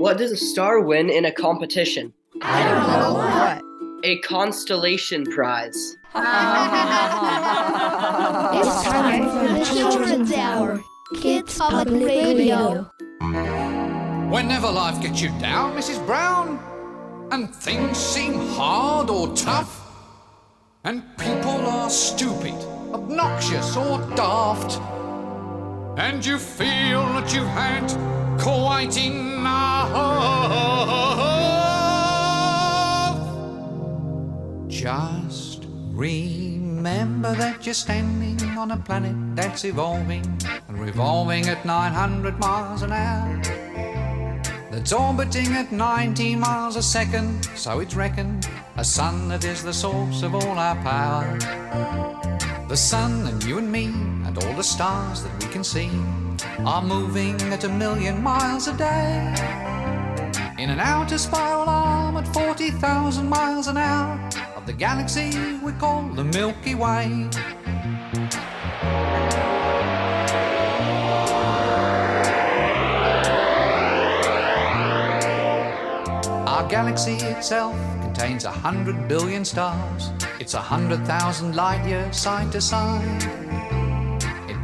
What does a star win in a competition? I don't know. What? A constellation prize. It's time for the Children's Hour. Kids Public Radio. Whenever life gets you down, Mrs. Brown, and things seem hard or tough, and people are stupid, obnoxious, or daft, and you feel that you've had quite enough, just remember that you're standing on a planet that's evolving and revolving at 900 miles an hour. That's orbiting at 19 miles a second, so it's reckoned a sun that is the source of all our power. The sun and you and me and all the stars that we can see are moving at a million miles a day. In an outer spiral arm at 40,000 miles an hour of the galaxy we call the Milky Way. Our galaxy itself contains a hundred billion stars. It's a hundred thousand light years side to side.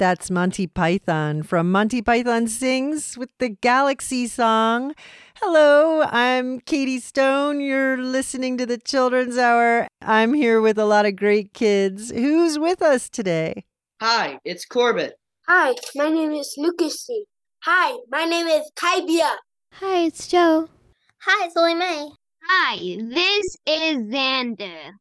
That's Monty Python from Monty Python Sings with the Galaxy song. Hello, I'm Katie Stone. You're listening to the Children's Hour. I'm here with a lot of great kids. Who's with us today? Hi, it's Corbett. Hi, my name is Lucas. Hi, my name is Kaibia. Hi, it's Joe. Hi, it's Lily May. Hi, this is Xander.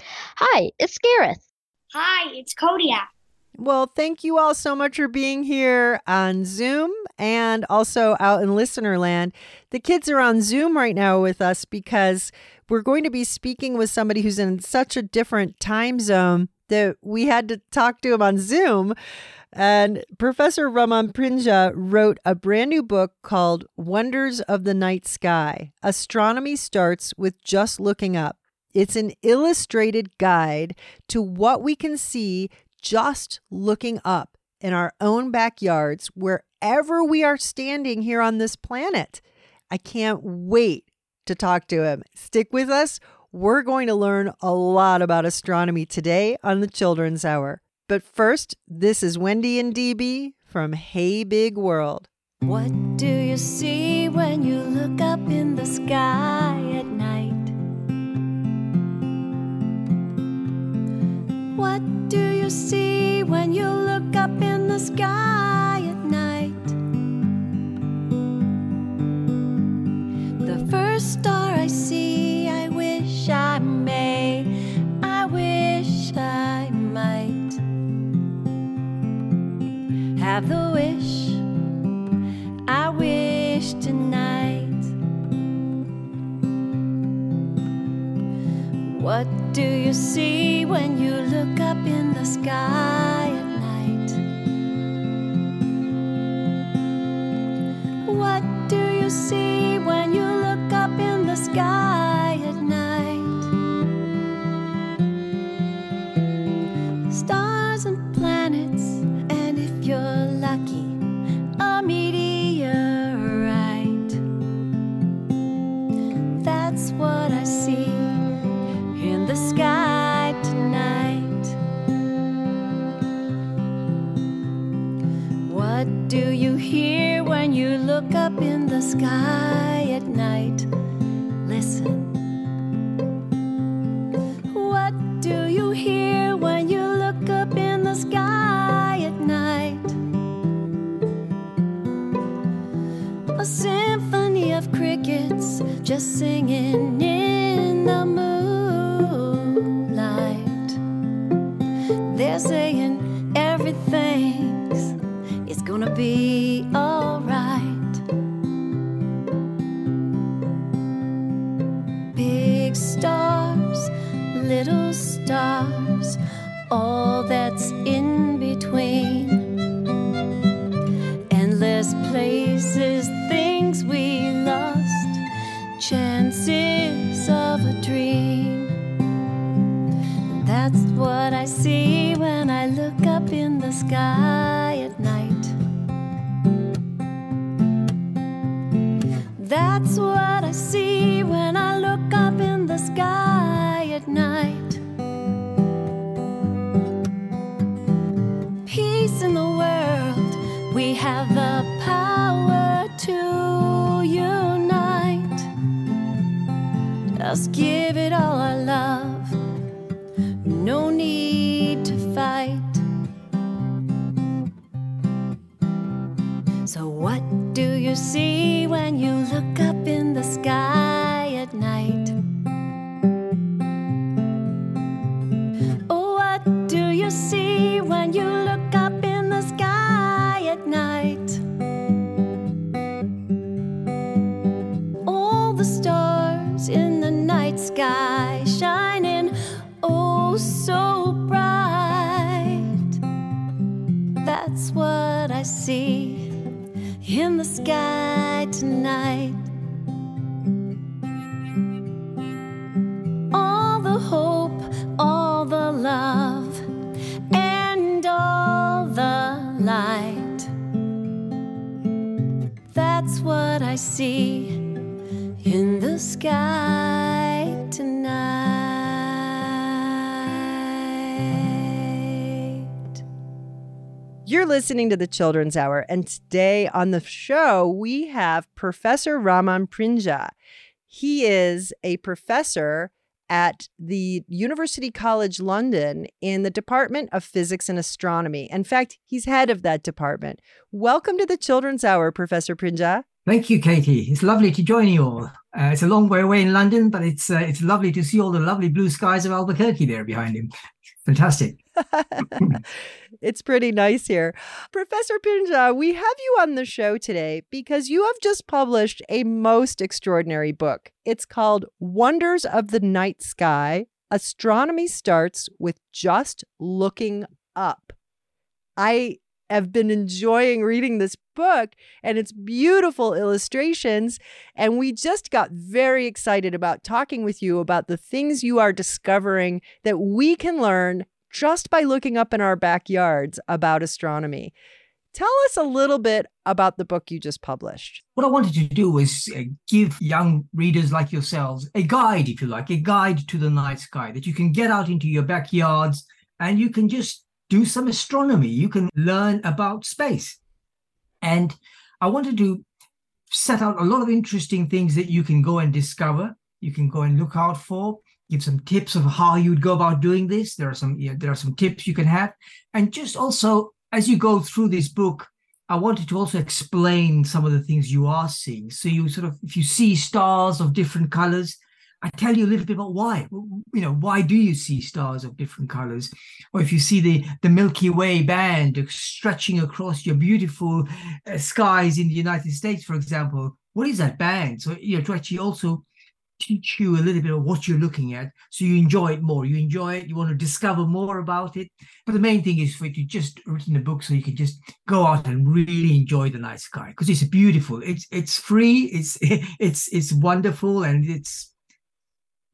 Hi, it's Gareth. Hi, it's Kodiak. Well, thank you all so much for being here on Zoom and also out in listener land. The kids are on Zoom right now with us because we're going to be speaking with somebody who's in such a different time zone that we had to talk to him on Zoom. And Professor Raman Prinja wrote a brand new book called Wonders of the Night Sky. Astronomy starts with just looking up. It's an illustrated guide to what we can see just looking up in our own backyards, wherever we are standing here on this planet. I can't wait to talk to him. Stick with us. We're going to learn a lot about astronomy today on the Children's Hour. But first, this is Wendy and DB from Hey Big World. What do you see when you look up in the sky at night? What do you see when you look up in the sky at night? The first star I see, I wish I may, I wish I might. Have the wish. I wish What do you see when you look up in the sky at night? What do you see when you look up in the sky hear when you look up in the sky at night? Listen. What do you hear when you look up in the sky at night? A symphony of crickets just singing listening to the Children's Hour, and today on the show, we have Professor Raman Prinja. He is a professor at the University College London in the Department of Physics and Astronomy. In fact, he's head of that department. Welcome to the Children's Hour, Professor Prinja. Thank you, Katie. It's lovely to join you all. Uh, it's a long way away in London, but it's uh, it's lovely to see all the lovely blue skies of Albuquerque there behind him. Fantastic. it's pretty nice here. Professor Prinja, we have you on the show today because you have just published a most extraordinary book. It's called Wonders of the Night Sky Astronomy Starts with Just Looking Up. I have been enjoying reading this book and its beautiful illustrations. And we just got very excited about talking with you about the things you are discovering that we can learn just by looking up in our backyards about astronomy. Tell us a little bit about the book you just published. What I wanted to do was uh, give young readers like yourselves a guide, if you like, a guide to the night sky that you can get out into your backyards and you can just do some astronomy. You can learn about space. And I wanted to set out a lot of interesting things that you can go and discover, you can go and look out for, give some tips of how you'd go about doing this. There are some know, there are some tips you can have. And just also as you go through this book, I wanted to also explain some of the things you are seeing. So you sort of if you see stars of different colors, I tell you a little bit about why. You know, why do you see stars of different colors? Or if you see the, the Milky Way band stretching across your beautiful uh, skies in the United States, for example, what is that band? So, you know, to actually also teach you a little bit of what you're looking at so you enjoy it more. You enjoy it, you want to discover more about it. But the main thing is for you to just written a book so you can just go out and really enjoy the night sky because it's beautiful. It's it's free, it's it's it's wonderful, and it's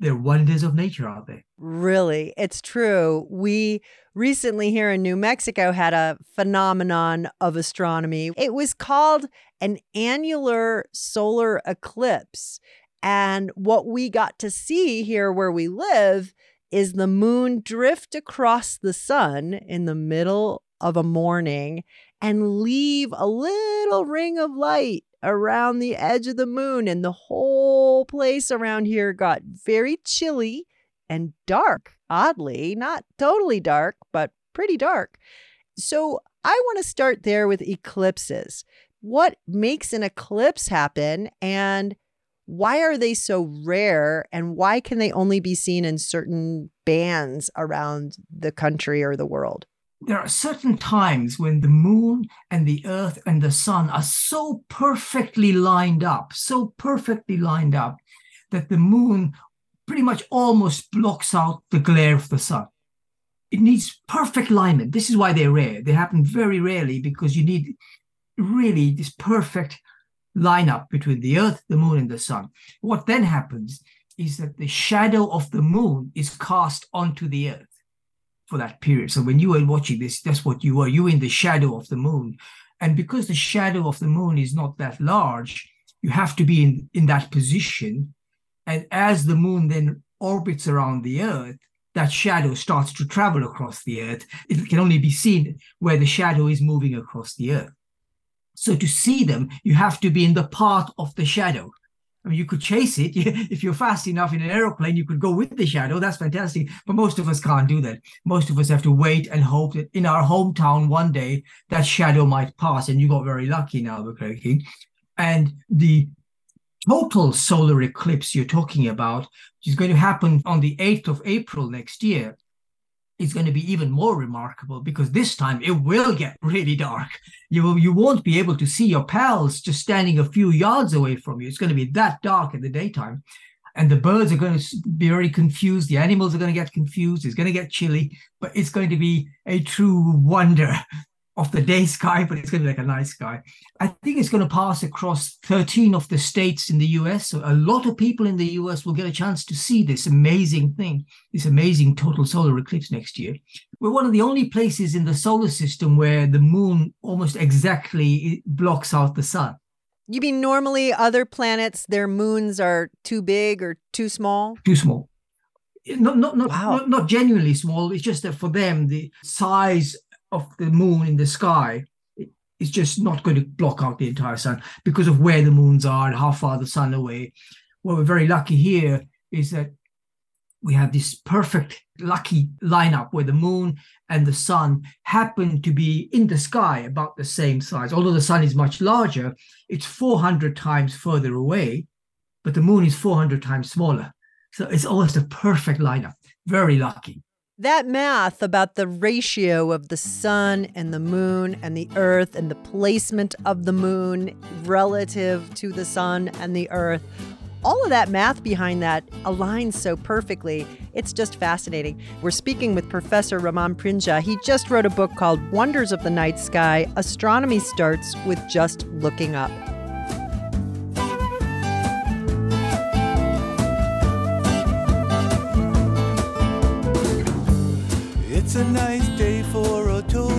there are wonders of nature aren't they? Really, it's true. We recently here in New Mexico had a phenomenon of astronomy. It was called an annular solar eclipse. And what we got to see here where we live is the moon drift across the sun in the middle of a morning and leave a little ring of light around the edge of the moon. And the whole place around here got very chilly and dark, oddly, not totally dark, but pretty dark. So I want to start there with eclipses. What makes an eclipse happen and why are they so rare and why can they only be seen in certain bands around the country or the world? There are certain times when the moon and the earth and the sun are so perfectly lined up, so perfectly lined up that the moon pretty much almost blocks out the glare of the sun. It needs perfect alignment. This is why they're rare. They happen very rarely because you need really this perfect lineup between the earth, the moon, and the sun. What then happens is that the shadow of the moon is cast onto the earth for that period. So when you were watching this, that's what you were. You were in the shadow of the moon. And because the shadow of the moon is not that large, you have to be in, in that position. And as the moon then orbits around the earth, that shadow starts to travel across the earth. It can only be seen where the shadow is moving across the earth. So to see them, you have to be in the path of the shadow. I mean, you could chase it. If you're fast enough in an aeroplane, you could go with the shadow. That's fantastic. But most of us can't do that. Most of us have to wait and hope that in our hometown one day that shadow might pass. And you got very lucky in Albuquerque. And the total solar eclipse you're talking about, is going to happen on the 8th of April next year, is going to be even more remarkable because this time it will get really dark. You will, you won't be able to see your pals just standing a few yards away from you. It's going to be that dark in the daytime. And the birds are going to be very confused. The animals are going to get confused. It's going to get chilly, but it's going to be a true wonder of the day sky, but it's going to be like a night sky. I think it's going to pass across 13 of the states in the US. So a lot of people in the US will get a chance to see this amazing thing, this amazing total solar eclipse next year. We're one of the only places in the solar system where the moon almost exactly blocks out the sun. You mean normally other planets, their moons are too big or too small? Too small. Not, not, not, wow. not, not genuinely small. It's just that for them, the size of the moon in the sky is just not going to block out the entire sun because of where the moons are and how far the sun away. What we're very lucky here is that we have this perfect lucky lineup where the moon and the sun happen to be in the sky about the same size. Although the sun is much larger, it's 400 times further away, but the moon is 400 times smaller. So it's almost a perfect lineup. Very lucky. That math about the ratio of the sun and the moon and the earth and the placement of the moon relative to the sun and the earth, all of that math behind that aligns so perfectly. It's just fascinating. We're speaking with Professor Raman Prinja. He just wrote a book called Wonders of the Night Sky Astronomy Starts with Just Looking Up. A nice day for a total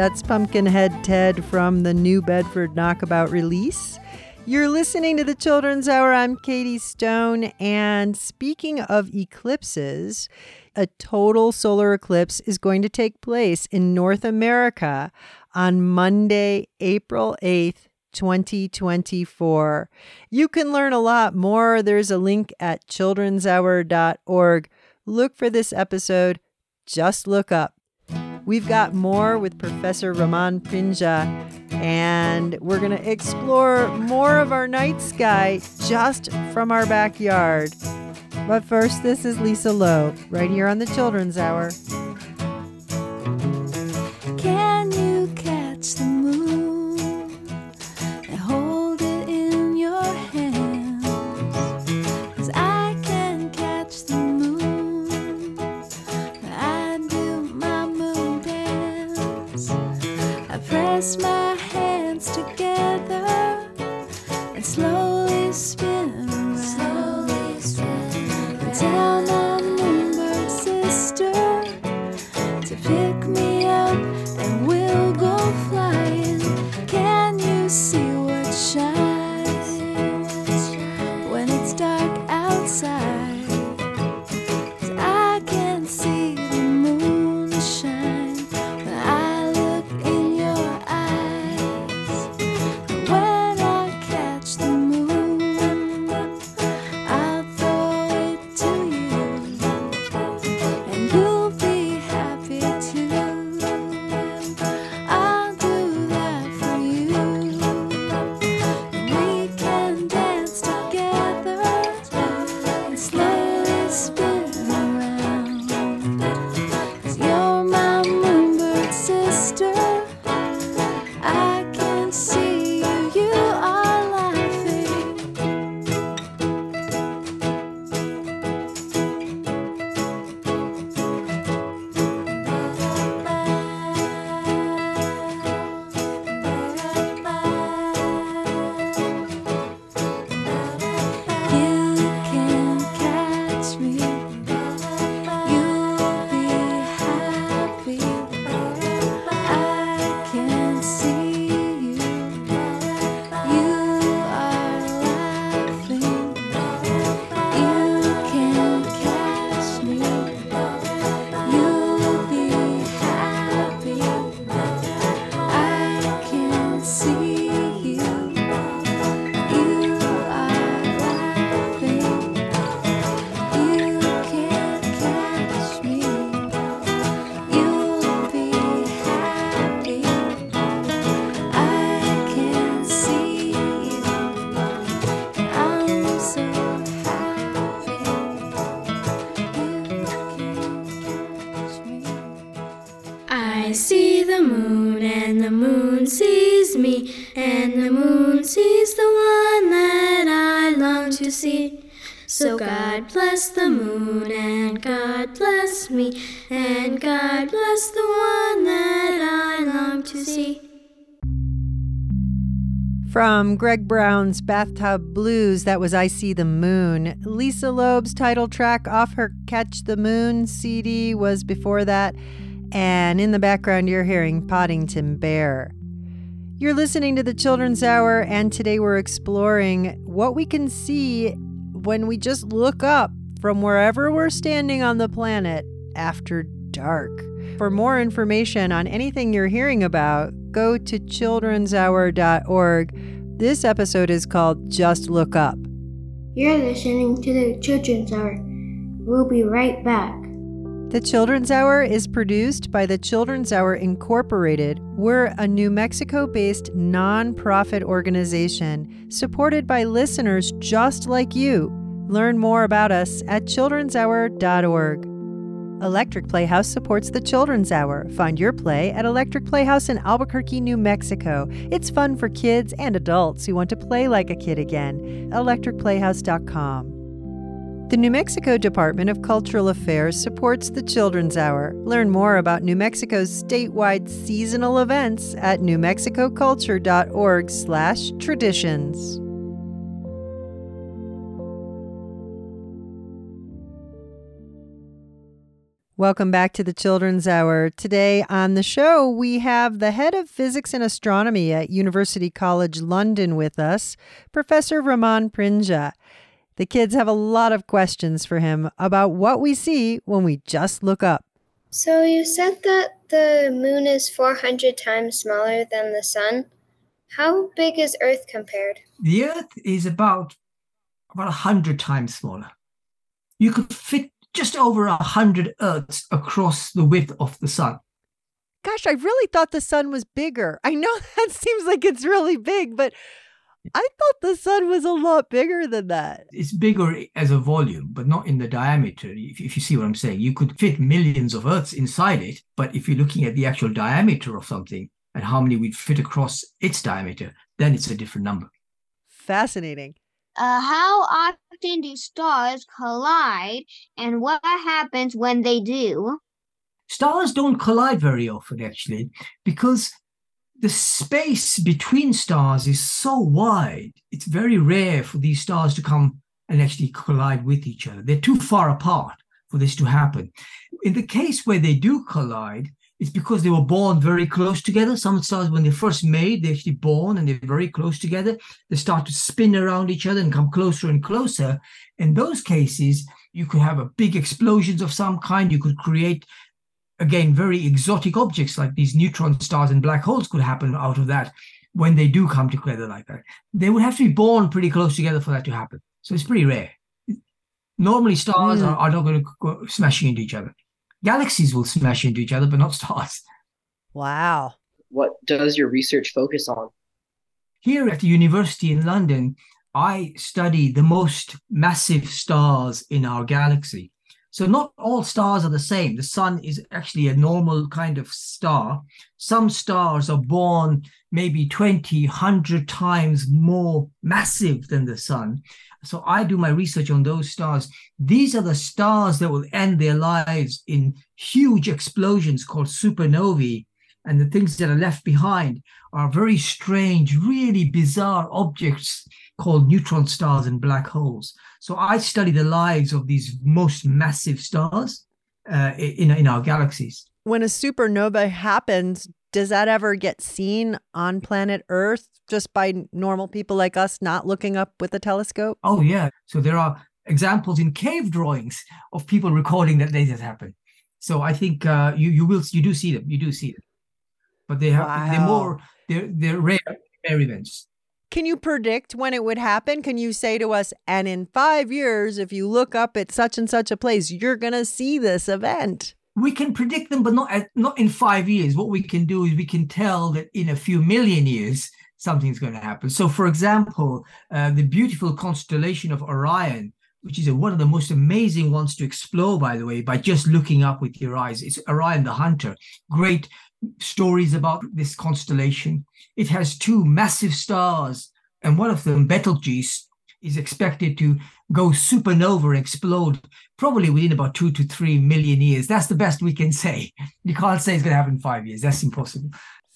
That's Pumpkinhead Ted from the New Bedford Knockabout release. You're listening to the Children's Hour. I'm Katie Stone. And speaking of eclipses, a total solar eclipse is going to take place in North America on Monday, April 8th, 2024. You can learn a lot more. There's a link at children'shour.org. Look for this episode. Just look up. We've got more with Professor Raman Prinja, and we're going to explore more of our night sky just from our backyard. But first, this is Lisa Loeb, right here on the Children's Hour. Can you catch the moon So God bless the moon, and God bless me, and God bless the one that I long to see. From Greg Brown's Bathtub Blues, that was I See the Moon. Lisa Loeb's title track off her Catch the Moon CD was before that. And in the background, you're hearing Poddington Bear. You're listening to the Children's Hour, and today we're exploring what we can see when we just look up from wherever we're standing on the planet after dark. For more information on anything you're hearing about, go to children'shour.org. This episode is called Just Look Up. You're listening to the Children's Hour. We'll be right back. The Children's Hour is produced by the Children's Hour Incorporated. We're a New Mexico based nonprofit organization supported by listeners just like you. Learn more about us at children'shour.org. Electric Playhouse supports the Children's Hour. Find your play at Electric Playhouse in Albuquerque, New Mexico. It's fun for kids and adults who want to play like a kid again. ElectricPlayhouse.com. The New Mexico Department of Cultural Affairs supports the Children's Hour. Learn more about New Mexico's statewide seasonal events at newmexicoculture.org/traditions. Welcome back to the Children's Hour. Today on the show, we have the head of physics and astronomy at University College London with us, Professor Raman Prinja. The kids have a lot of questions for him about what we see when we just look up. So you said that the moon is 400 times smaller than the sun. How big is Earth compared? The Earth is about about a hundred times smaller. You could fit just over a hundred Earths across the width of the sun. Gosh, I really thought the sun was bigger. I know that seems like it's really big, but I thought the sun was a lot bigger than that. It's bigger as a volume, but not in the diameter. If, if you see what I'm saying, you could fit millions of Earths inside it. But if you're looking at the actual diameter of something and how many we'd fit across its diameter, then it's a different number. Fascinating. Uh, how often do stars collide and what happens when they do? Stars don't collide very often, actually, because the space between stars is so wide. It's very rare for these stars to come and actually collide with each other. They're too far apart for this to happen. In the case where they do collide, it's because they were born very close together. Some stars, when they're first made, they're actually born and they're very close together. They start to spin around each other and come closer and closer. In those cases, you could have a big explosions of some kind. You could create, again, very exotic objects like these neutron stars and black holes could happen out of that when they do come together like that. They would have to be born pretty close together for that to happen. So it's pretty rare. Normally, stars Mm. are, are not going to go smashing into each other. Galaxies will smash into each other, but not stars. Wow. What does your research focus on? Here at the university in London, I study the most massive stars in our galaxy. So, not all stars are the same. The sun is actually a normal kind of star. Some stars are born maybe 20, 100 times more massive than the sun. So, I do my research on those stars. These are the stars that will end their lives in huge explosions called supernovae. And the things that are left behind are very strange, really bizarre objects called neutron stars and black holes. So I study the lives of these most massive stars uh, in, in our galaxies. When a supernova happens, does that ever get seen on planet Earth just by normal people like us not looking up with a telescope? Oh, yeah. So there are examples in cave drawings of people recording that they has happened. So I think uh, you you will you do see them. You do see them, but they have they're more they're they're rare rare events. Can you predict when it would happen? Can you say to us, and in five years, if you look up at such and such a place, you're going to see this event? we can predict them, but not at, not in five years. What we can do is we can tell that in a few million years something's going to happen. So, for example, uh, the beautiful constellation of Orion, which is a, one of the most amazing ones to explore, by the way, by just looking up with your eyes. It's Orion the Hunter. Great stories about this constellation. It has two massive stars, and one of them, Betelgeuse, is expected to go supernova and explode probably within about two to three million years. That's the best we can say. You can't say it's going to happen in five years. That's impossible.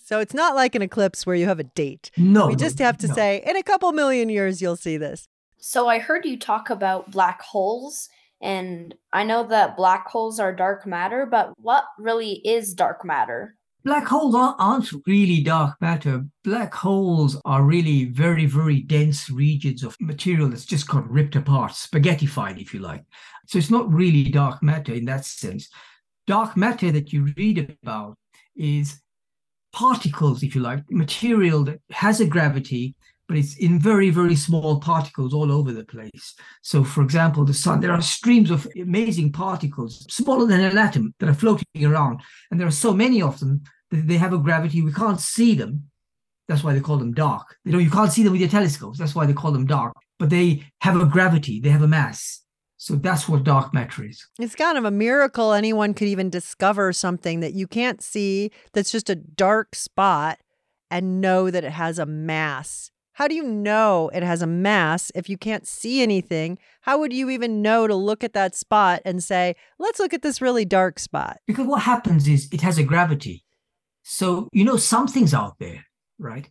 So it's not like an eclipse where you have a date. No, we just have to no. say, in a couple million years, you'll see this. So I heard you talk about black holes, and I know that black holes are dark matter, but what really is dark matter? Black holes aren't, really dark matter. Black holes are really very, very dense regions of material that's just got ripped apart, spaghettified, if you like. So it's not really dark matter in that sense. Dark matter that you read about is particles, if you like, material that has a gravity, but it's in very, very small particles all over the place. So, for example, the sun, there are streams of amazing particles, smaller than an atom, that are floating around. And there are so many of them that they have a gravity, we can't see them. That's why they call them dark. You know, you can't see them with your telescopes. That's why they call them dark. But they have a gravity, they have a mass. So that's what dark matter is. It's kind of a miracle anyone could even discover something that you can't see that's just a dark spot and know that it has a mass. How do you know it has a mass if you can't see anything? How would you even know to look at that spot and say, let's look at this really dark spot? Because what happens is it has a gravity. So you know something's out there, right?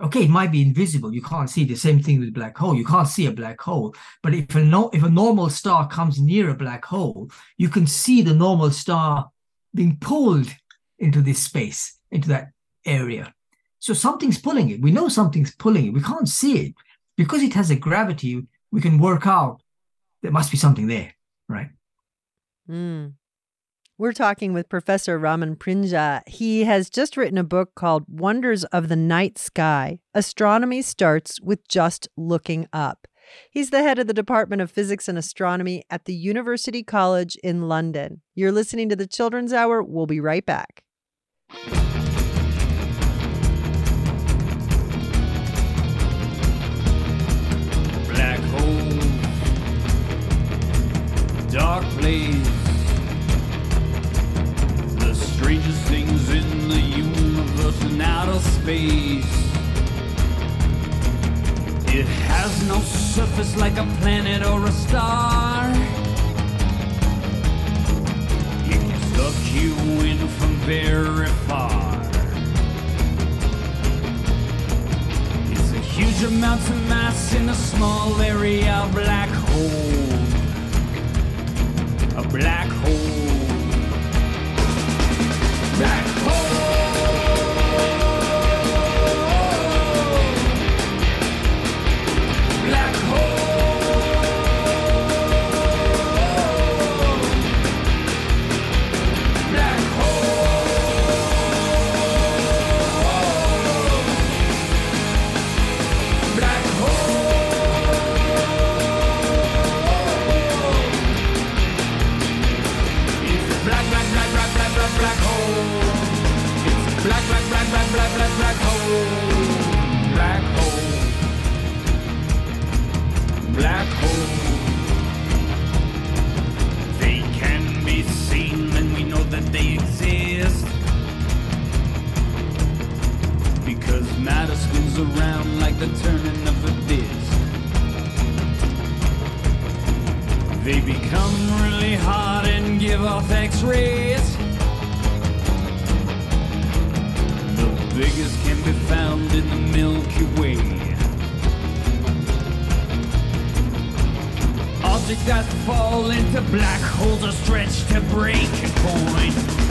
Okay, it might be invisible. You can't see the same thing with black hole. You can't see a black hole. But if a no, if a normal star comes near a black hole, you can see the normal star being pulled into this space, into that area. So something's pulling it. We know something's pulling it. We can't see it. Because it has a gravity, we can work out there must be something there, right? Mm. We're talking with Professor Raman Prinja. He has just written a book called Wonders of the Night Sky Astronomy Starts with Just Looking Up. He's the head of the Department of Physics and Astronomy at the University College in London. You're listening to the Children's Hour. We'll be right back. Dark place, the strangest things in the universe and outer space. It has no surface like a planet or a star. It can suck you in from very far. It's a huge amount of mass in a small area, black hole. A black hole. Black hole. They can be seen when we know that they exist. Because matter schools around like the turning of a disc. They become really hot and give off X biggest can be found in the Milky Way. Objects that fall into black holes are stretched to breaking point.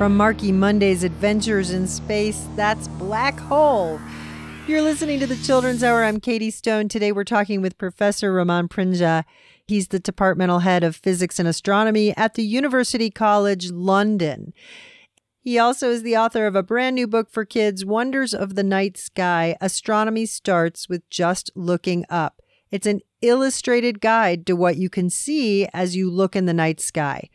From Marky Monday's Adventures in Space, that's Black Hole. You're listening to the Children's Hour. I'm Katie Stone. Today we're talking with Professor Raman Prinja. He's the departmental head of physics and astronomy at the University College London. He also is the author of a brand new book for kids, Wonders of the Night Sky Astronomy Starts with Just Looking Up. It's an illustrated guide to what you can see as you look in the night sky.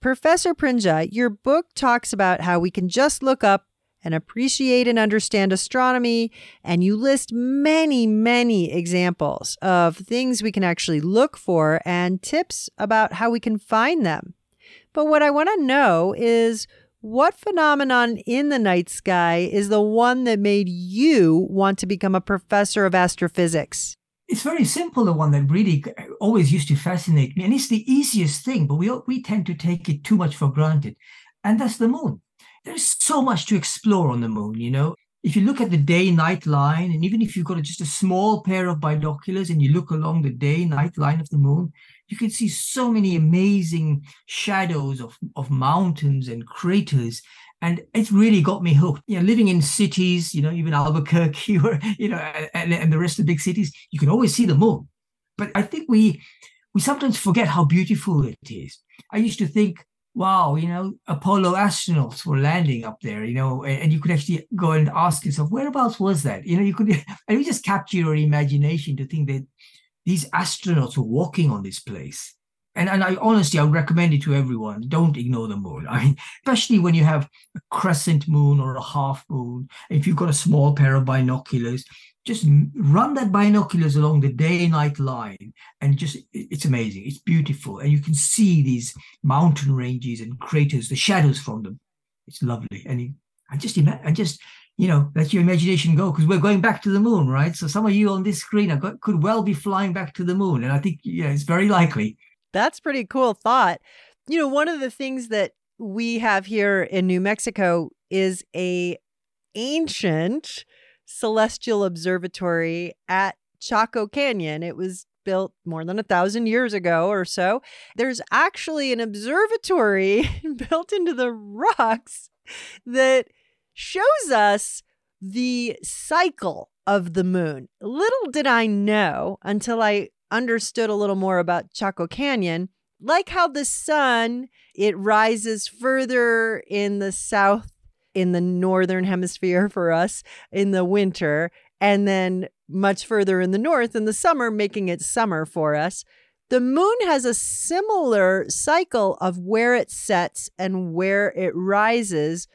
Professor Prinja, your book talks about how we can just look up and appreciate and understand astronomy, and you list many, many examples of things we can actually look for and tips about how we can find them. But what I want to know is what phenomenon in the night sky is the one that made you want to become a professor of astrophysics? It's very simple, the one that really always used to fascinate me. And it's the easiest thing, but we, we tend to take it too much for granted. And that's the moon. There's so much to explore on the moon, you know. If you look at the day night line, and even if you've got just a small pair of binoculars and you look along the day night line of the moon, you can see so many amazing shadows of, of mountains and craters. And it's really got me hooked. You know, living in cities, you know, even Albuquerque or, you know, and, and the rest of the big cities, you can always see the moon. But I think we we sometimes forget how beautiful it is. I used to think, wow, you know, Apollo astronauts were landing up there, you know, and, and you could actually go and ask yourself, whereabouts was that? You know, you could, and you just capture your imagination to think that these astronauts were walking on this place. And, and I honestly, I would recommend it to everyone. Don't ignore the moon. I mean, especially when you have a crescent moon or a half moon. If you've got a small pair of binoculars, just run that binoculars along the day-night line, and just it's amazing. It's beautiful, and you can see these mountain ranges and craters, the shadows from them. It's lovely, and you, I just imagine, I just you know, let your imagination go because we're going back to the moon, right? So some of you on this screen could well be flying back to the moon, and I think yeah, it's very likely. That's pretty cool thought. You know, one of the things that we have here in New Mexico is a ancient celestial observatory at Chaco Canyon. It was built more than a thousand years ago or so. There's actually an observatory built into the rocks that shows us the cycle of the moon. Little did I know until I understood a little more about Chaco Canyon, like how the sun it rises further in the south in the northern hemisphere for us in the winter and then much further in the north in the summer making it summer for us. The moon has a similar cycle of where it sets and where it rises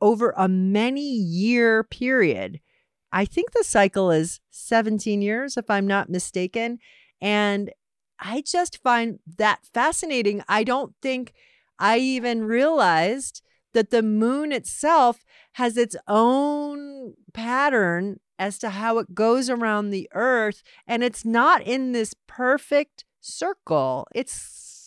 over a many year period. I think the cycle is 17 years, if I'm not mistaken. And I just find that fascinating. I don't think I even realized that the moon itself has its own pattern as to how it goes around the earth. And it's not in this perfect circle, it's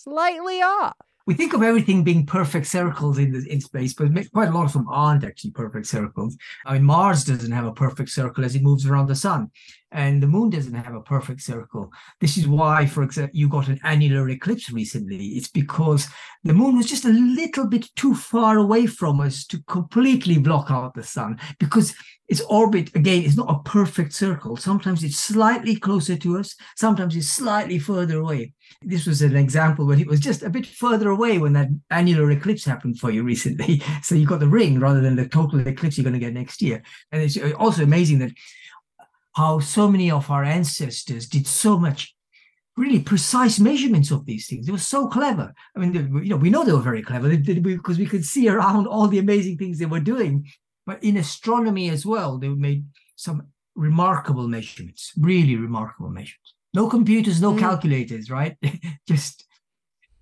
slightly off. We think of everything being perfect circles in the, in space, but quite a lot of them aren't actually perfect circles. I mean, Mars doesn't have a perfect circle as it moves around the sun, and the moon doesn't have a perfect circle. This is why, for example, you got an annular eclipse recently. It's because the moon was just a little bit too far away from us to completely block out the sun because its orbit again is not a perfect circle. Sometimes it's slightly closer to us. Sometimes it's slightly further away. This was an example when it was just a bit further away when that annular eclipse happened for you recently. So you got the ring rather than the total eclipse you're going to get next year. And it's uh, also amazing that how so many of our ancestors did so much really precise measurements of these things. They were so clever. I mean, you know, we know they were very clever because we could see around all the amazing things they were doing. But in astronomy as well, they made some remarkable measurements, really remarkable measurements. No computers, no Mm. calculators, right? Just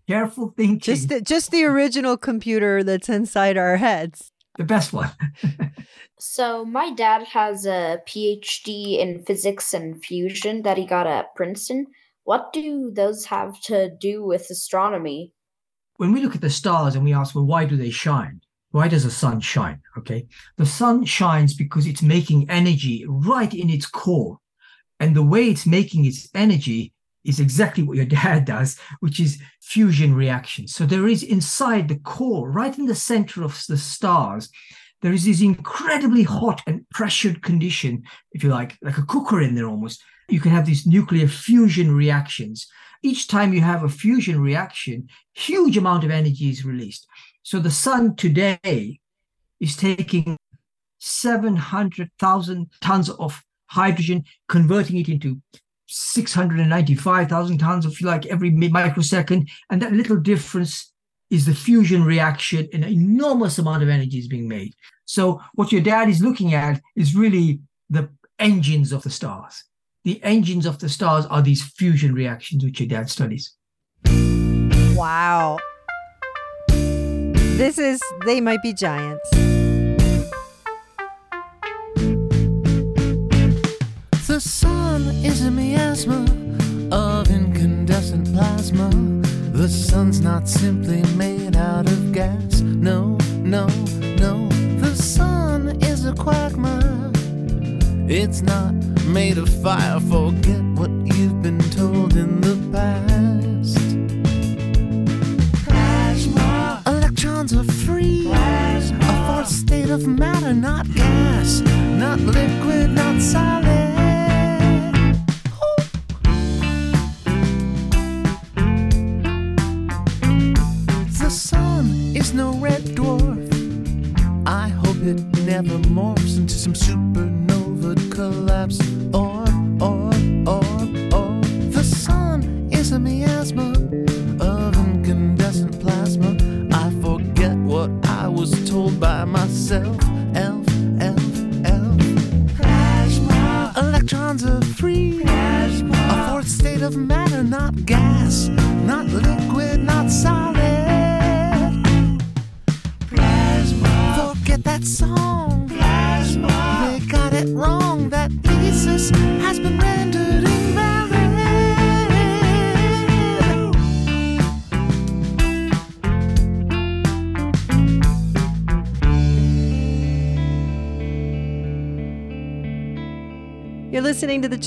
careful thinking. Just the, just the original computer that's inside our heads. the best one. So my dad has a PhD in physics and fusion that he got at Princeton. What do those have to do with astronomy? when we look at the stars and we ask, well, why do they shine? Why does the sun shine? Okay. The sun shines because it's making energy right in its core. And the way it's making its energy is exactly what your dad does, which is fusion reactions. So there is inside the core, right in the center of the stars, there is this incredibly hot and pressured condition, if you like, like a cooker in there almost. You can have these nuclear fusion reactions. Each time you have a fusion reaction, huge amount of energy is released. So the sun today is taking 700,000 tons of hydrogen, converting it into 695,000 tons if you like every microsecond. And that little difference is the fusion reaction. An enormous amount of energy is being made. So what your dad is looking at is really the engines of the stars. The engines of the stars are these fusion reactions which your dad studies. Wow. This is They Might Be Giants. The sun is a miasma of incandescent plasma. The sun's not simply made out of gas. No, no, no. The sun is a quagmire. It's not made of fire. Forget what you've been told in the past. Plasma. Electrons are free. A fourth state of matter, not gas, not liquid, not solid.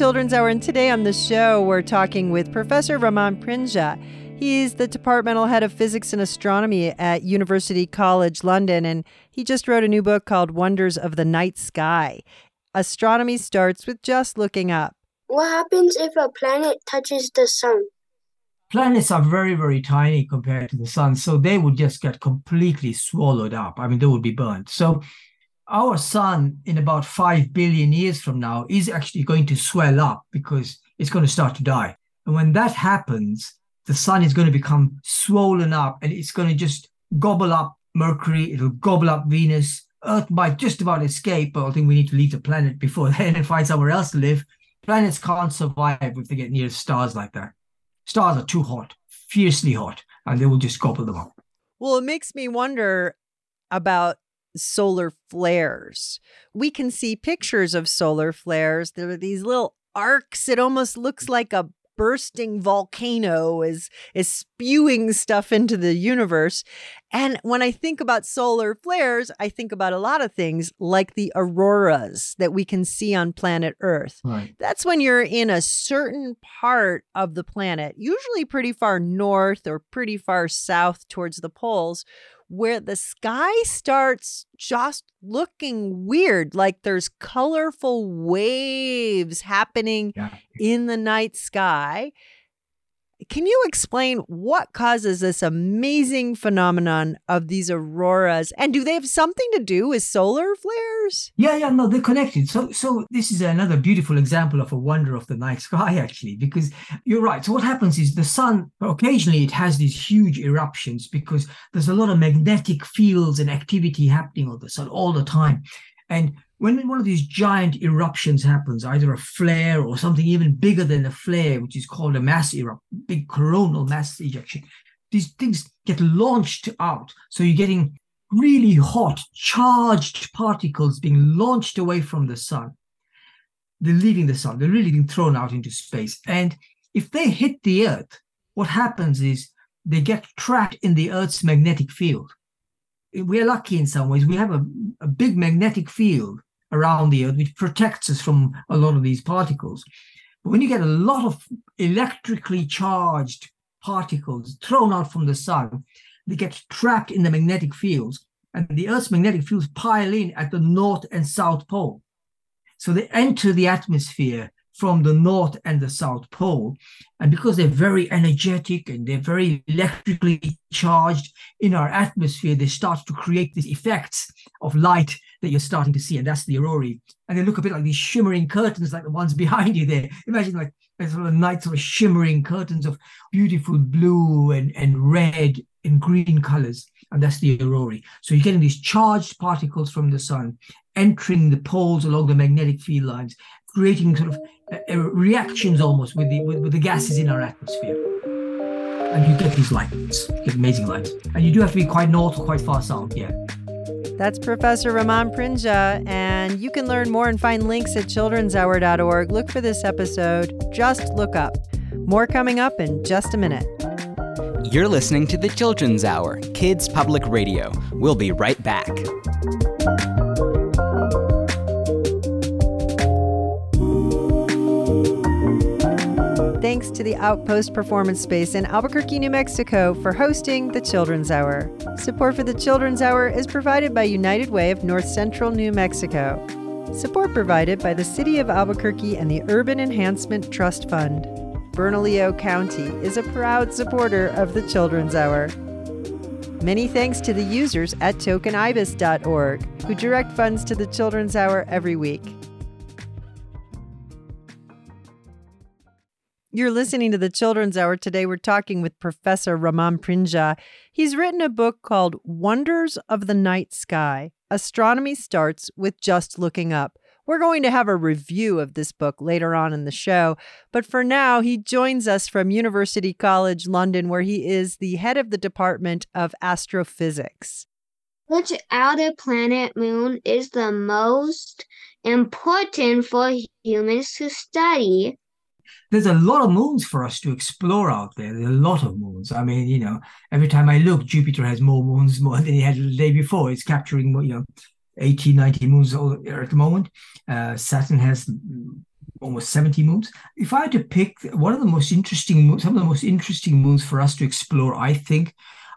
Children's Hour, and today on the show, we're talking with Professor Raman Prinja. He's the departmental head of physics and astronomy at University College London, and he just wrote a new book called Wonders of the Night Sky. Astronomy starts with just looking up. What happens if a planet touches the sun? Planets are very, very tiny compared to the sun, so they would just get completely swallowed up. I mean, they would be burnt. So our sun in about 5 billion years from now is actually going to swell up because it's going to start to die. And when that happens, the sun is going to become swollen up and it's going to just gobble up Mercury, it'll gobble up Venus. Earth might just about escape, but I think we need to leave the planet before then and find somewhere else to live. Planets can't survive if they get near stars like that. Stars are too hot, fiercely hot, and they will just gobble them up. Well, it makes me wonder about solar flares. We can see pictures of solar flares. There are these little arcs. It almost looks like a bursting volcano is is spewing stuff into the universe. And when I think about solar flares, I think about a lot of things like the auroras that we can see on planet Earth. Right. That's when you're in a certain part of the planet, usually pretty far north or pretty far south towards the poles, where the sky starts just looking weird, like there's colorful waves happening Yeah. in the night sky. Can you explain what causes this amazing phenomenon of these auroras? And do they have something to do with solar flares? Yeah, yeah, no, they're connected. So, so this is another beautiful example of a wonder of the night sky, actually, because you're right. So, what happens is the sun occasionally it has these huge eruptions because there's a lot of magnetic fields and activity happening on the sun all the time, and when one of these giant eruptions happens, either a flare or something even bigger than a flare, which is called a mass eruption, big coronal mass ejection, these things get launched out. So you're getting really hot, charged particles being launched away from the sun. They're leaving the sun, they're really being thrown out into space. And if they hit the earth, what happens is they get trapped in the earth's magnetic field. We're lucky in some ways. We have a, a big magnetic field around the earth which protects us from a lot of these particles. But when you get a lot of electrically charged particles thrown out from the sun, they get trapped in the magnetic fields, and the Earth's magnetic fields pile in at the north and south pole. So they enter the atmosphere from the north and the south pole. And because they're very energetic and they're very electrically charged in our atmosphere, they start to create these effects of light that you're starting to see. And that's the aurorae. And they look a bit like these shimmering curtains, like the ones behind you there. Imagine like there's sort of night sort of shimmering curtains of beautiful blue and, and red and green colors. And that's the aurorae. So you're getting these charged particles from the sun entering the poles along the magnetic field lines, creating sort of uh, uh, reactions almost with the with, with the gases in our atmosphere. And you get these lights, get amazing lights. And you do have to be quite north or quite far south, yeah. That's Professor Raman Prinja, and you can learn more and find links at childrenshour.org. Look for this episode. Just look up. More coming up in just a minute. You're listening to the Children's Hour, Kids Public Radio. We'll be right back. To the Outpost Performance Space in Albuquerque, New Mexico for hosting the Children's Hour. Support for the Children's Hour is provided by United Way of North Central New Mexico. Support provided by the City of Albuquerque and the Urban Enhancement Trust Fund. Bernalillo County is a proud supporter of the Children's Hour. Many thanks to the users at tokenibis.org who direct funds to the Children's Hour every week. You're listening to the Children's Hour. Today we're talking with Professor Raman Prinja. He's written a book called Wonders of the Night Sky. Astronomy starts with just looking up. We're going to have a review of this book later on in the show, but for now, he joins us from University College London, where he is the head of the Department of Astrophysics. Which outer planet moon is the most important for humans to study? There's a lot of moons for us to explore out there. There's a lot of moons. I mean, you know, every time I look, Jupiter has more moons more than he had the day before. It's capturing, you know, 80, 90 moons at the moment. Uh, Saturn has almost 70 moons. If I had to pick one of the most interesting some of the most interesting moons for us to explore, I think,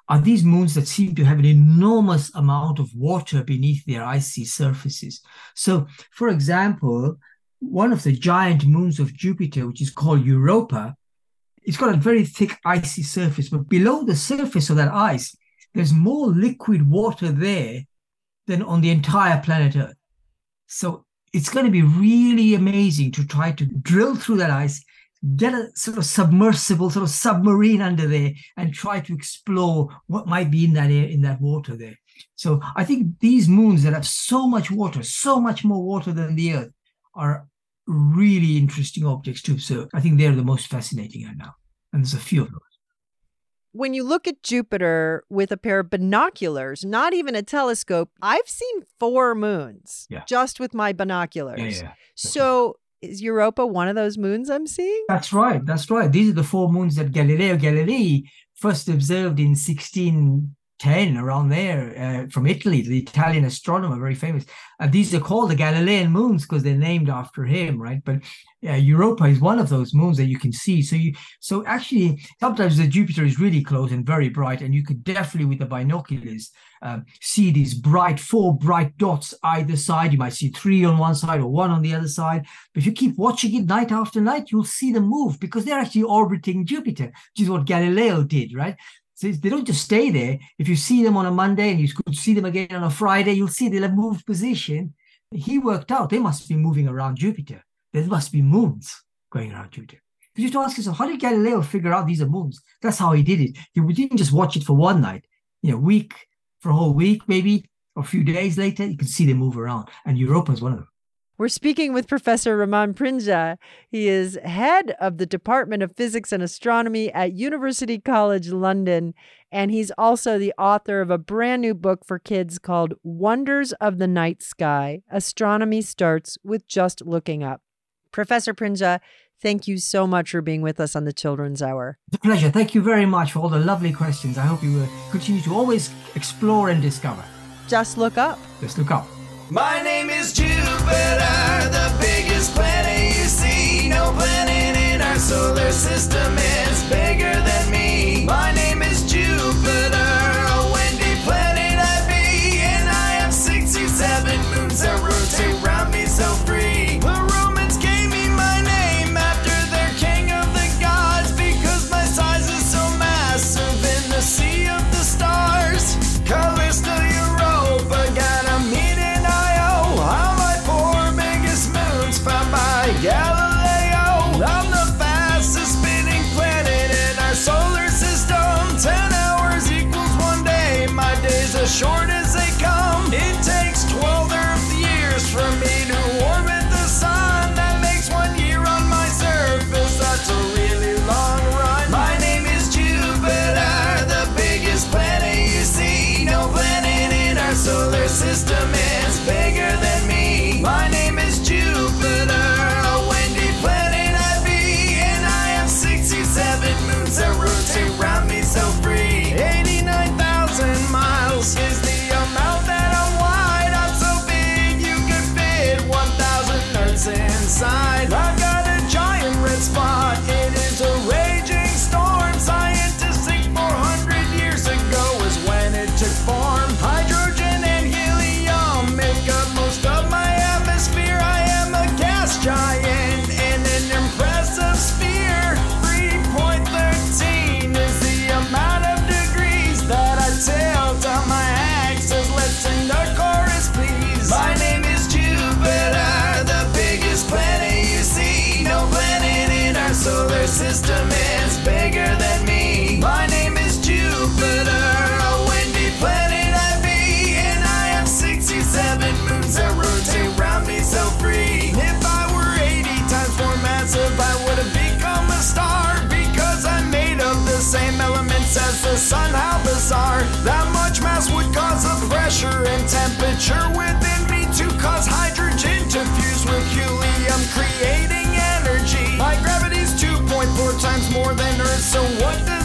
are these moons that seem to have an enormous amount of water beneath their icy surfaces. So, for example, one of the giant moons of Jupiter, which is called Europa, it's got a very thick icy surface, but below the surface of that ice, there's more liquid water there than on the entire planet Earth. So it's going to be really amazing to try to drill through that ice, get a sort of submersible, sort of submarine under there, and try to explore what might be in that air, in that water there. So I think these moons that have so much water, so much more water than the Earth, are really interesting objects to observe. I think they're the most fascinating right now. And there's a few of those. When you look at Jupiter with a pair of binoculars, not even a telescope, I've seen four moons Yeah. just with my binoculars. Yeah, yeah. So is Europa one of those moons I'm seeing? That's right. That's right. These are the four moons that Galileo Galilei first observed in 1610, around there, uh, from Italy, the Italian astronomer, very famous. Uh, these are called the Galilean moons because they're named after him, right? But uh, Europa is one of those moons that you can see. So you, so actually, sometimes the Jupiter is really close and very bright, and you could definitely, with the binoculars, um, see these bright, four bright dots either side. You might see three on one side or one on the other side. But if you keep watching it night after night, you'll see them move because they're actually orbiting Jupiter, which is what Galileo did, right? So they don't just stay there. If you see them on a Monday and you could see them again on a Friday, you'll see they'll have moved position. He worked out they must be moving around Jupiter. There must be moons going around Jupiter. You have to ask yourself, how did Galileo figure out these are moons? That's how he did it. He didn't just watch it for one night, you know, week for a whole week, maybe, or a few days later, you can see them move around. And Europa is one of them. We're speaking with Professor Raman Prinja. He is head of the Department of Physics and Astronomy at University College London. And he's also the author of a brand new book for kids called Wonders of the Night Sky Astronomy Starts with Just Looking Up. Professor Prinja, thank you so much for being with us on the Children's Hour. It's a pleasure. Thank you very much for all the lovely questions. I hope you will continue to always explore and discover. Just look up. Just look up. My name is The biggest planet you see. No planet in our solar system is bigger than me. My says the sun, how bizarre. That much mass would cause the pressure and temperature within me to cause hydrogen to fuse with helium, creating energy. My gravity's 2.4 times more than Earth, so what does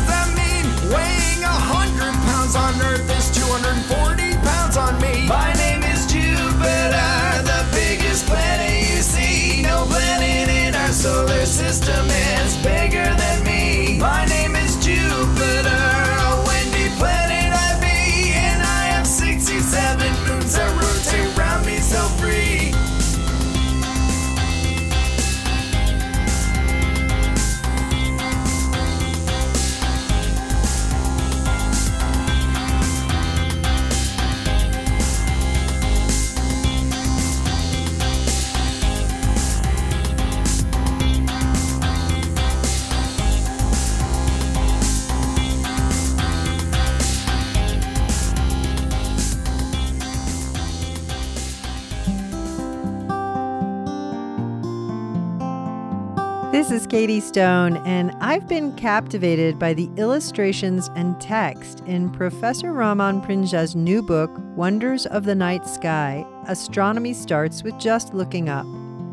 This is Katie Stone, and I've been captivated by the illustrations and text in Professor Raman Prinja's new book, Wonders of the Night Sky Astronomy Starts with Just Looking Up,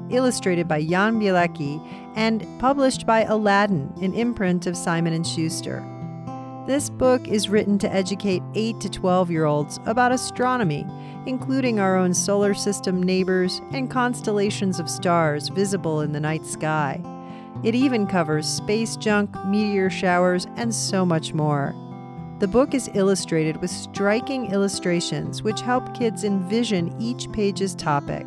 illustrated by Jan Bielecki and published by Aladdin, an imprint of Simon & Schuster. This book is written to educate 8 to 12 year olds about astronomy, including our own solar system neighbors and constellations of stars visible in the night sky. It even covers space junk, meteor showers, and so much more. The book is illustrated with striking illustrations which help kids envision each page's topic.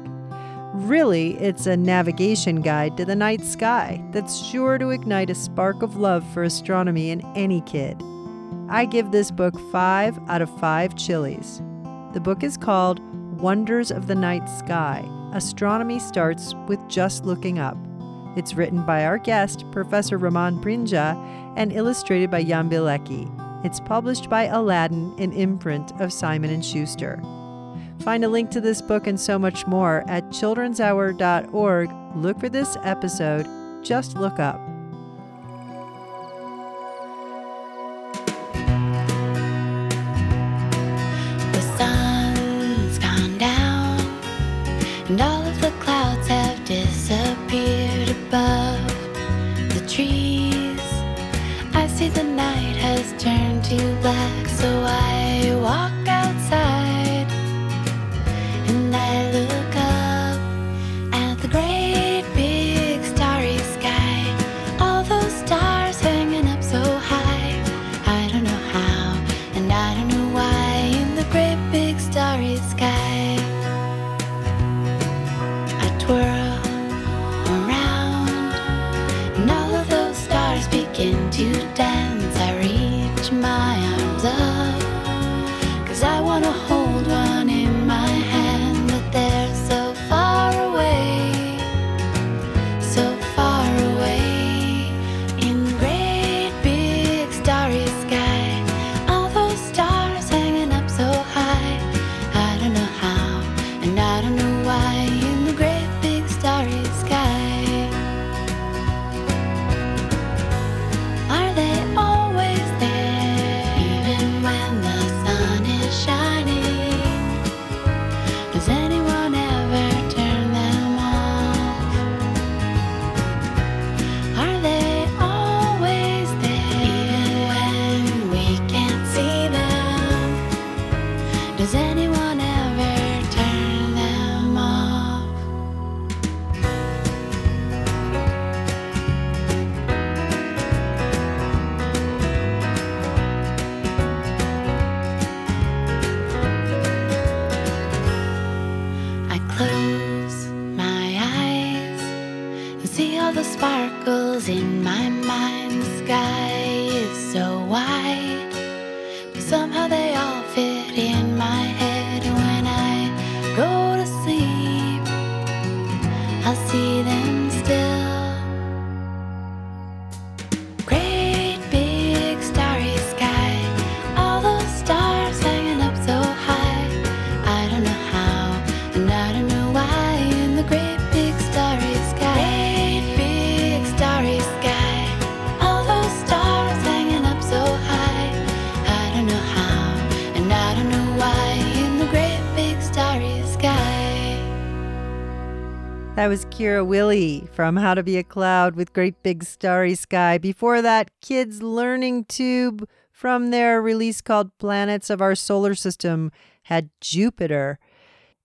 Really, it's a navigation guide to the night sky that's sure to ignite a spark of love for astronomy in any kid. I give this book 5 out of 5 chilies. The book is called Wonders of the Night Sky Astronomy Starts with Just Looking Up. It's written by our guest, Professor Raman Prinja, and illustrated by Jan Bielecki. It's published by Aladdin, an imprint of Simon & Schuster. Find a link to this book and so much more at childrenshour.org. Look for this episode. Just look up. To black, so I walk outside was Kira Willey from How to Be a Cloud with Great Big Starry Sky. Before that, Kids Learning Tube from their release called Planets of Our Solar System had Jupiter.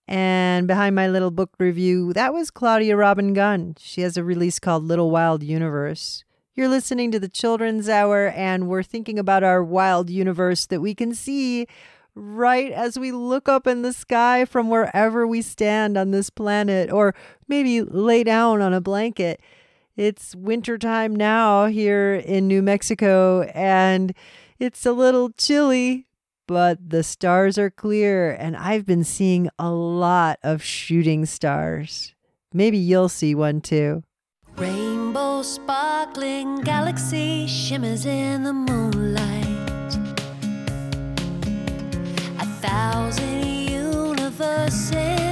And behind my little book review, that was Claudia Robin Gunn. She has a release called Little Wild Universe. You're listening to the Children's Hour, and we're thinking about our wild universe that we can see right as we look up in the sky from wherever we stand on this planet, or maybe lay down on a blanket. It's wintertime now here in New Mexico, and it's a little chilly, but the stars are clear, and I've been seeing a lot of shooting stars. Maybe you'll see one too. Rainbow sparkling galaxy shimmers in the moonlight. Thousand universes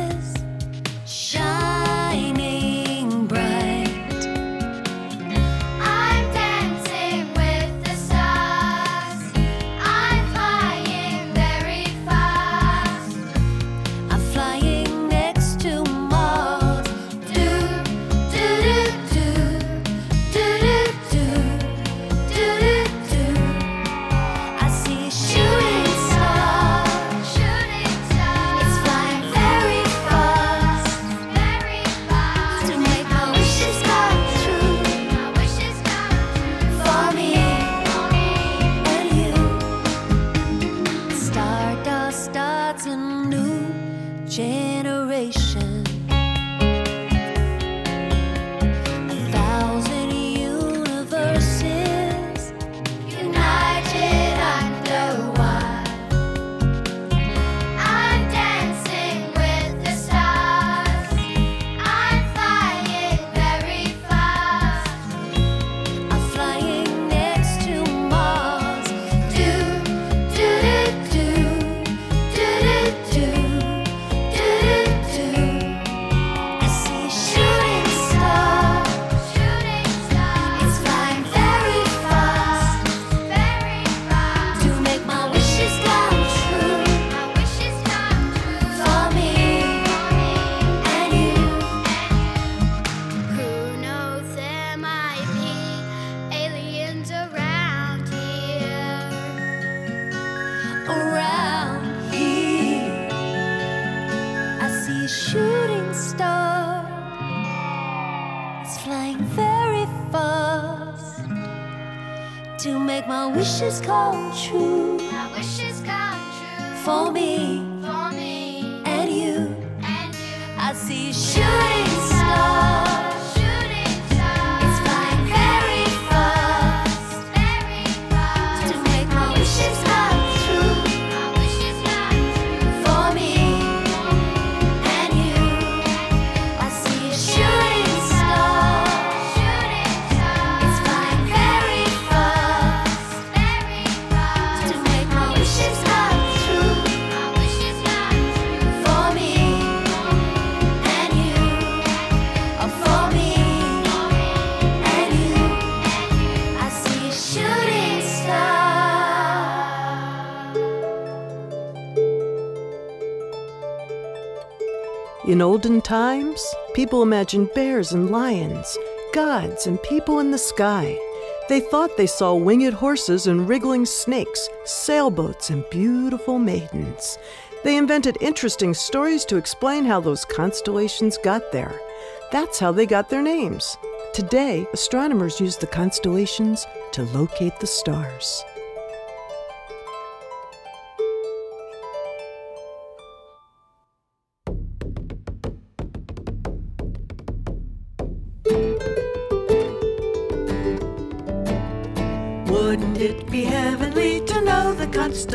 olden times, people imagined bears and lions, gods and people in the sky. They thought they saw winged horses and wriggling snakes, sailboats and beautiful maidens. They invented interesting stories to explain how those constellations got there. That's how they got their names. Today, astronomers use the constellations to locate the stars.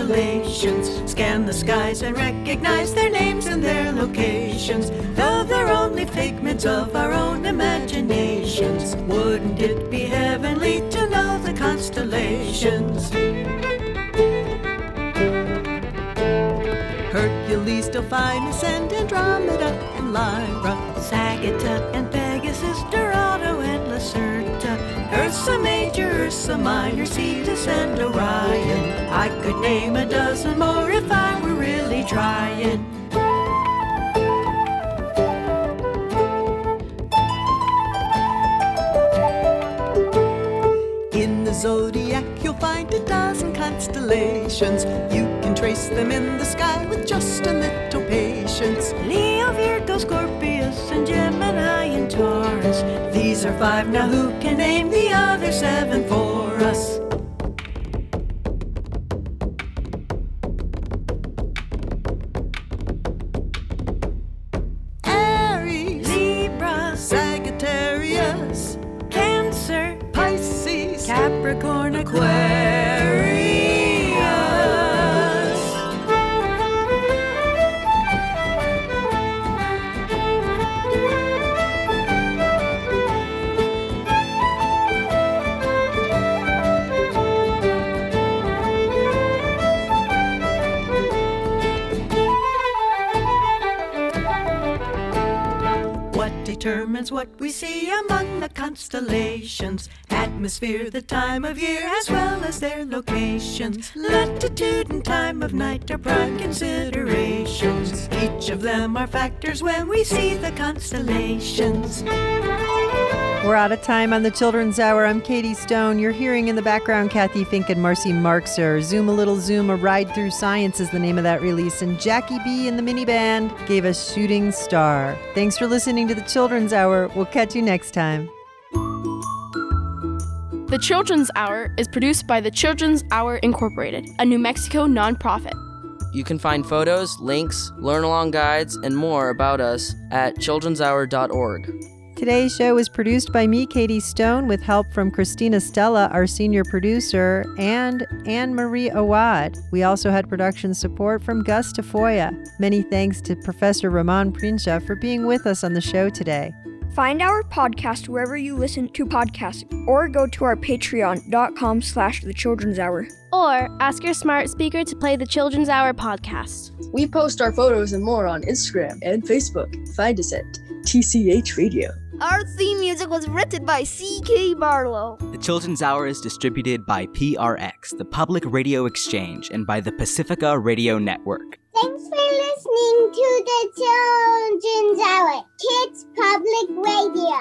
Constellations? Scan the skies and recognize their names and their locations. Though they're only figments of our own imaginations. Wouldn't it be heavenly to know the constellations? Hercules, Delphinus, and Andromeda, and Lyra, Sagitta, and Pegasus, Dorado, and Lacerta, Ursa Major, Ursa Minor, Cetus and Orion. I could name a dozen more if I were really trying. In the zodiac, you'll find a dozen constellations. You can trace them in the sky with just a little patience. Leo, Virgo, Scorpius, and Gemini and Taurus. These are five, now who can name the other seven for us? Determines what we see among the constellations? Atmosphere, the time of year, as well as their locations. Latitude and time of night are prime considerations. Each of them are factors when we see the constellations. We're out of time on the Children's Hour. I'm Katie Stone. You're hearing in the background Kathy Fink and Marcy Marxer. Zoom a Little Zoom, A Ride Through Science is the name of that release. And Jackie B and the mini band gave us Shooting Star. Thanks for listening to the Children's Hour. We'll catch you next time. The Children's Hour is produced by the Children's Hour Incorporated, a New Mexico nonprofit. You can find photos, links, learn along guides, and more about us at childrenshour.org. Today's show was produced by me, Katie Stone, with help from Christina Stella, our senior producer, and Anne Marie Awad. We also had production support from Gus Tafoya. Many thanks to Professor Raman Prinja for being with us on the show today. Find our podcast wherever you listen to podcasts or go to our patreon.com slash the children's hour. Or ask your smart speaker to play the Children's Hour podcast. We post our photos and more on Instagram and Facebook. Find us at TCH Radio. Our theme music was written by C.K. Barlow. The Children's Hour is distributed by PRX, the Public Radio Exchange, and by the Pacifica Radio Network. Thanks for listening to the Children's Hour, Kids Public Radio.